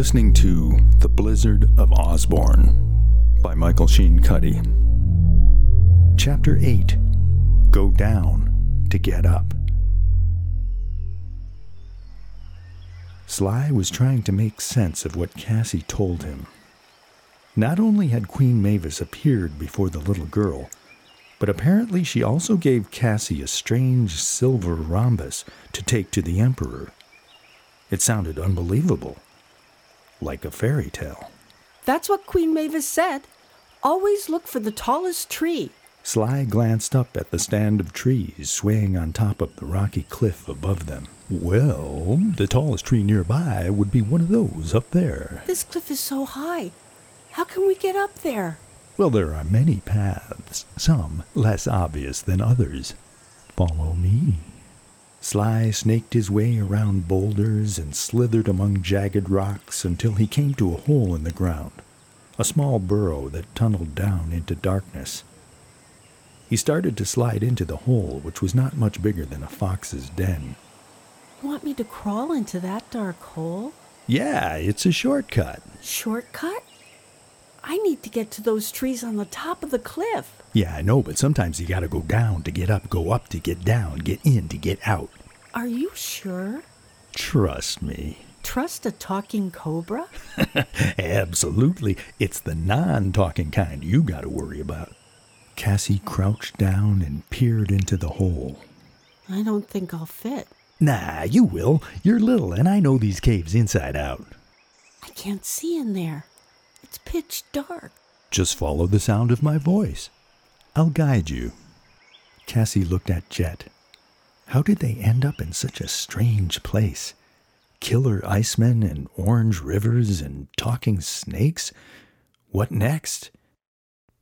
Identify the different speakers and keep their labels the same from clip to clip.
Speaker 1: listening to The Blizzard of Osborne by Michael Sheen Cuddy. Chapter 8 Go Down to Get Up. Sly was trying to make sense of what Cassie told him. Not only had Queen Mavis appeared before the little girl, but apparently she also gave Cassie a strange silver rhombus to take to the Emperor. It sounded unbelievable like a fairy tale.
Speaker 2: That's what Queen Mavis said. Always look for the tallest tree.
Speaker 1: Sly glanced up at the stand of trees swaying on top of the rocky cliff above them. Well, the tallest tree nearby would be one of those up there.
Speaker 2: This cliff is so high. How can we get up there?
Speaker 1: Well, there are many paths, some less obvious than others. Follow me. Sly snaked his way around boulders and slithered among jagged rocks until he came to a hole in the ground, a small burrow that tunneled down into darkness. He started to slide into the hole, which was not much bigger than a fox's den.
Speaker 2: You want me to crawl into that dark hole?
Speaker 1: Yeah, it's a shortcut.
Speaker 2: Shortcut? I need to get to those trees on the top of the cliff.
Speaker 1: Yeah, I know, but sometimes you gotta go down to get up, go up to get down, get in to get out.
Speaker 2: Are you sure?
Speaker 1: Trust me.
Speaker 2: Trust a talking cobra?
Speaker 1: Absolutely. It's the non talking kind you gotta worry about. Cassie crouched down and peered into the hole.
Speaker 2: I don't think I'll fit.
Speaker 1: Nah, you will. You're little, and I know these caves inside out.
Speaker 2: I can't see in there. It's pitch dark.
Speaker 1: Just follow the sound of my voice. I'll guide you. Cassie looked at Jet. How did they end up in such a strange place? Killer icemen and orange rivers and talking snakes? What next?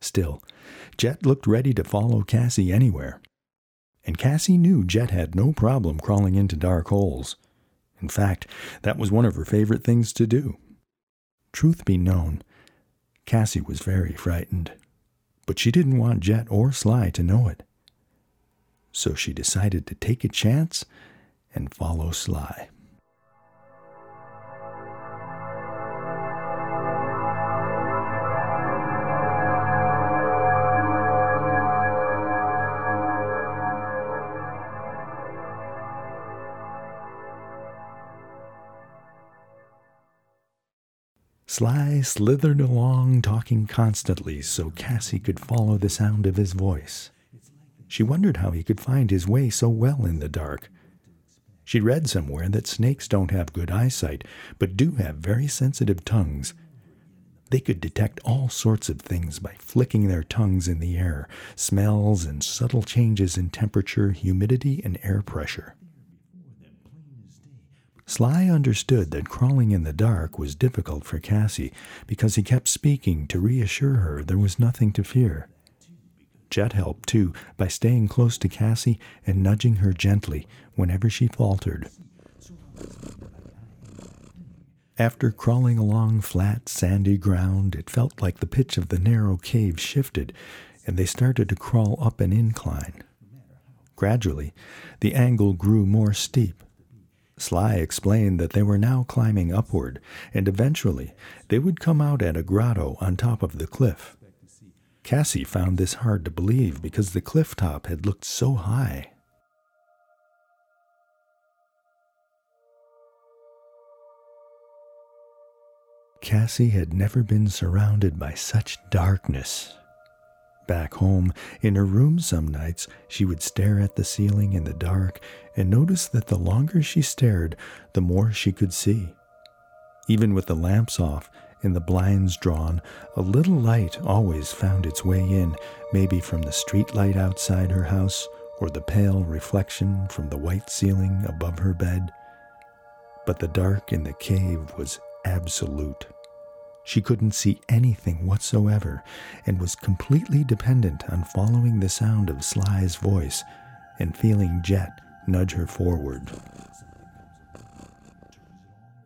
Speaker 1: Still, Jet looked ready to follow Cassie anywhere. And Cassie knew Jet had no problem crawling into dark holes. In fact, that was one of her favorite things to do. Truth be known, Cassie was very frightened but she didn't want Jet or Sly to know it. So she decided to take a chance and follow Sly. Sly slithered along, talking constantly so Cassie could follow the sound of his voice. She wondered how he could find his way so well in the dark. She read somewhere that snakes don't have good eyesight, but do have very sensitive tongues. They could detect all sorts of things by flicking their tongues in the air, smells and subtle changes in temperature, humidity, and air pressure. Sly understood that crawling in the dark was difficult for Cassie because he kept speaking to reassure her there was nothing to fear. Jet helped too by staying close to Cassie and nudging her gently whenever she faltered. After crawling along flat, sandy ground, it felt like the pitch of the narrow cave shifted, and they started to crawl up an incline. Gradually, the angle grew more steep, Sly explained that they were now climbing upward, and eventually they would come out at a grotto on top of the cliff. Cassie found this hard to believe because the cliff top had looked so high. Cassie had never been surrounded by such darkness Back home, in her room some nights, she would stare at the ceiling in the dark and notice that the longer she stared, the more she could see. Even with the lamps off and the blinds drawn, a little light always found its way in, maybe from the street light outside her house or the pale reflection from the white ceiling above her bed. But the dark in the cave was absolute. She couldn't see anything whatsoever and was completely dependent on following the sound of Sly's voice and feeling Jet nudge her forward.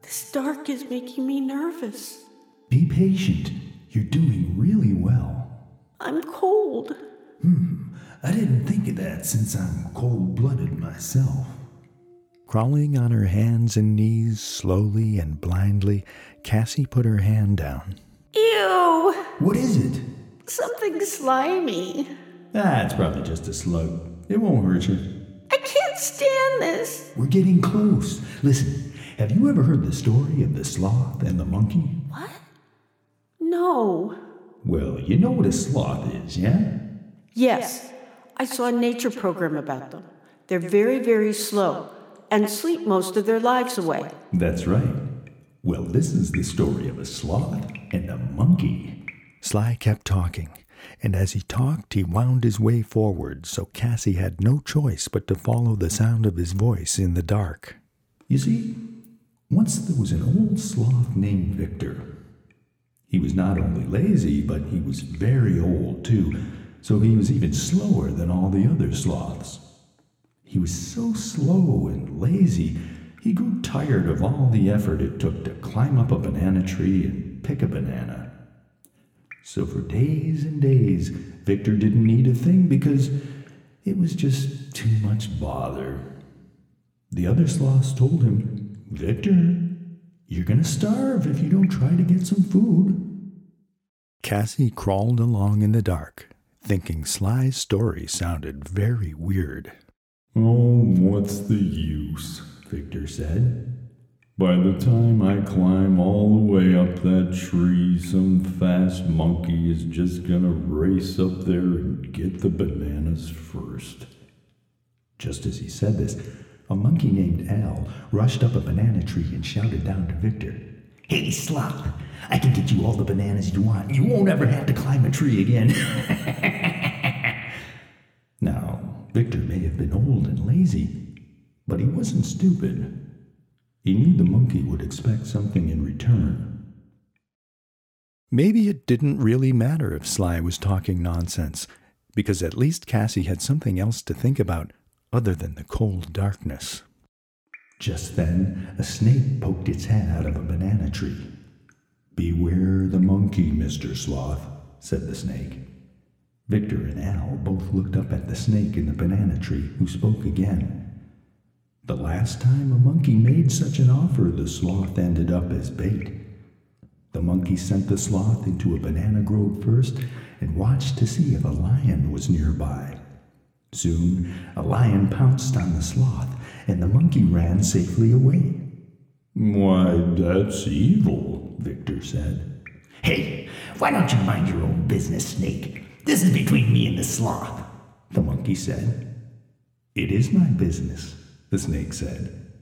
Speaker 2: This dark is making me nervous.
Speaker 1: Be patient. You're doing really well.
Speaker 2: I'm cold.
Speaker 1: Hmm, I didn't think of that since I'm cold blooded myself. Crawling on her hands and knees, slowly and blindly, Cassie put her hand down.
Speaker 2: Ew!
Speaker 1: What is it?
Speaker 2: Something slimy.
Speaker 1: Ah, it's probably just a slug. It won't hurt you.
Speaker 2: I can't stand this.
Speaker 1: We're getting close. Listen, have you ever heard the story of the sloth and the monkey?
Speaker 2: What? No.
Speaker 1: Well, you know what a sloth is, yeah?
Speaker 2: Yes, I saw a nature program about them. They're very, very slow and sleep most of their lives away.
Speaker 1: That's right. Well, this is the story of a sloth and a monkey. Sly kept talking, and as he talked, he wound his way forward, so Cassie had no choice but to follow the sound of his voice in the dark. You see, once there was an old sloth named Victor. He was not only lazy, but he was very old, too, so he was even slower than all the other sloths. He was so slow and lazy, he grew tired of all the effort it took to climb up a banana tree and pick a banana. So for days and days, Victor didn't eat a thing because it was just too much bother. The other sloths told him, Victor, you're going to starve if you don't try to get some food. Cassie crawled along in the dark, thinking Sly's story sounded very weird.
Speaker 3: Oh, what's the use? Victor said. By the time I climb all the way up that tree, some fast monkey is just gonna race up there and get the bananas first.
Speaker 1: Just as he said this, a monkey named Al rushed up a banana tree and shouted down to Victor, Hey, Sloth, I can get you all the bananas you want. You won't ever have to climb a tree again. Victor may have been old and lazy, but he wasn't stupid. He knew the monkey would expect something in return. Maybe it didn't really matter if Sly was talking nonsense, because at least Cassie had something else to think about other than the cold darkness. Just then, a snake poked its head out of a banana tree. Beware the monkey, Mr. Sloth, said the snake. Victor and Al both looked up at the snake in the banana tree, who spoke again. The last time a monkey made such an offer, the sloth ended up as bait. The monkey sent the sloth into a banana grove first and watched to see if a lion was nearby. Soon, a lion pounced on the sloth, and the monkey ran safely away.
Speaker 3: Why, that's evil, Victor said.
Speaker 4: Hey, why don't you mind your own business, Snake? This is between me and the sloth, the monkey said.
Speaker 1: It is my business, the snake said.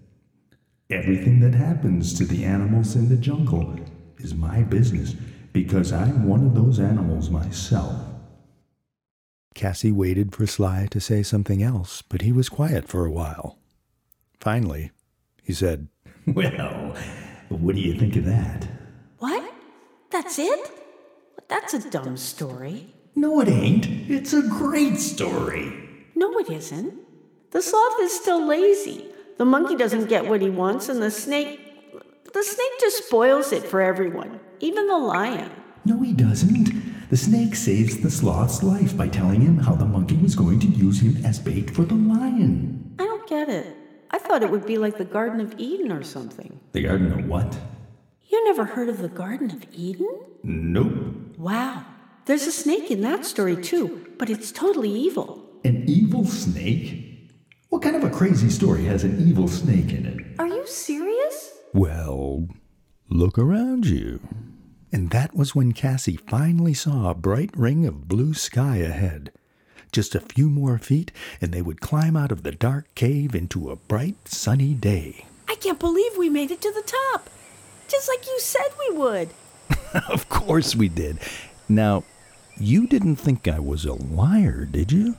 Speaker 1: Everything that happens to the animals in the jungle is my business because I'm one of those animals myself. Cassie waited for Sly to say something else, but he was quiet for a while. Finally, he said,
Speaker 4: Well, what do you think of that?
Speaker 2: What? That's it? That's a dumb story.
Speaker 4: No, it ain't. It's a great story.
Speaker 2: No, it isn't. The sloth is still lazy. The monkey doesn't get what he wants, and the snake. The snake just spoils it for everyone, even the lion.
Speaker 4: No, he doesn't. The snake saves the sloth's life by telling him how the monkey was going to use him as bait for the lion.
Speaker 2: I don't get it. I thought it would be like the Garden of Eden or something.
Speaker 1: The Garden of what?
Speaker 2: You never heard of the Garden of Eden?
Speaker 1: Nope.
Speaker 2: Wow. There's a snake in that story too, but it's totally evil.
Speaker 1: An evil snake? What kind of a crazy story has an evil snake in it?
Speaker 2: Are you serious?
Speaker 1: Well, look around you. And that was when Cassie finally saw a bright ring of blue sky ahead. Just a few more feet, and they would climb out of the dark cave into a bright, sunny day.
Speaker 2: I can't believe we made it to the top. Just like you said we would.
Speaker 1: of course we did. Now, you didn't think I was a liar, did you?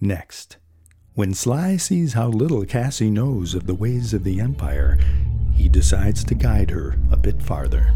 Speaker 1: Next, when Sly sees how little Cassie knows of the ways of the Empire, he decides to guide her a bit farther.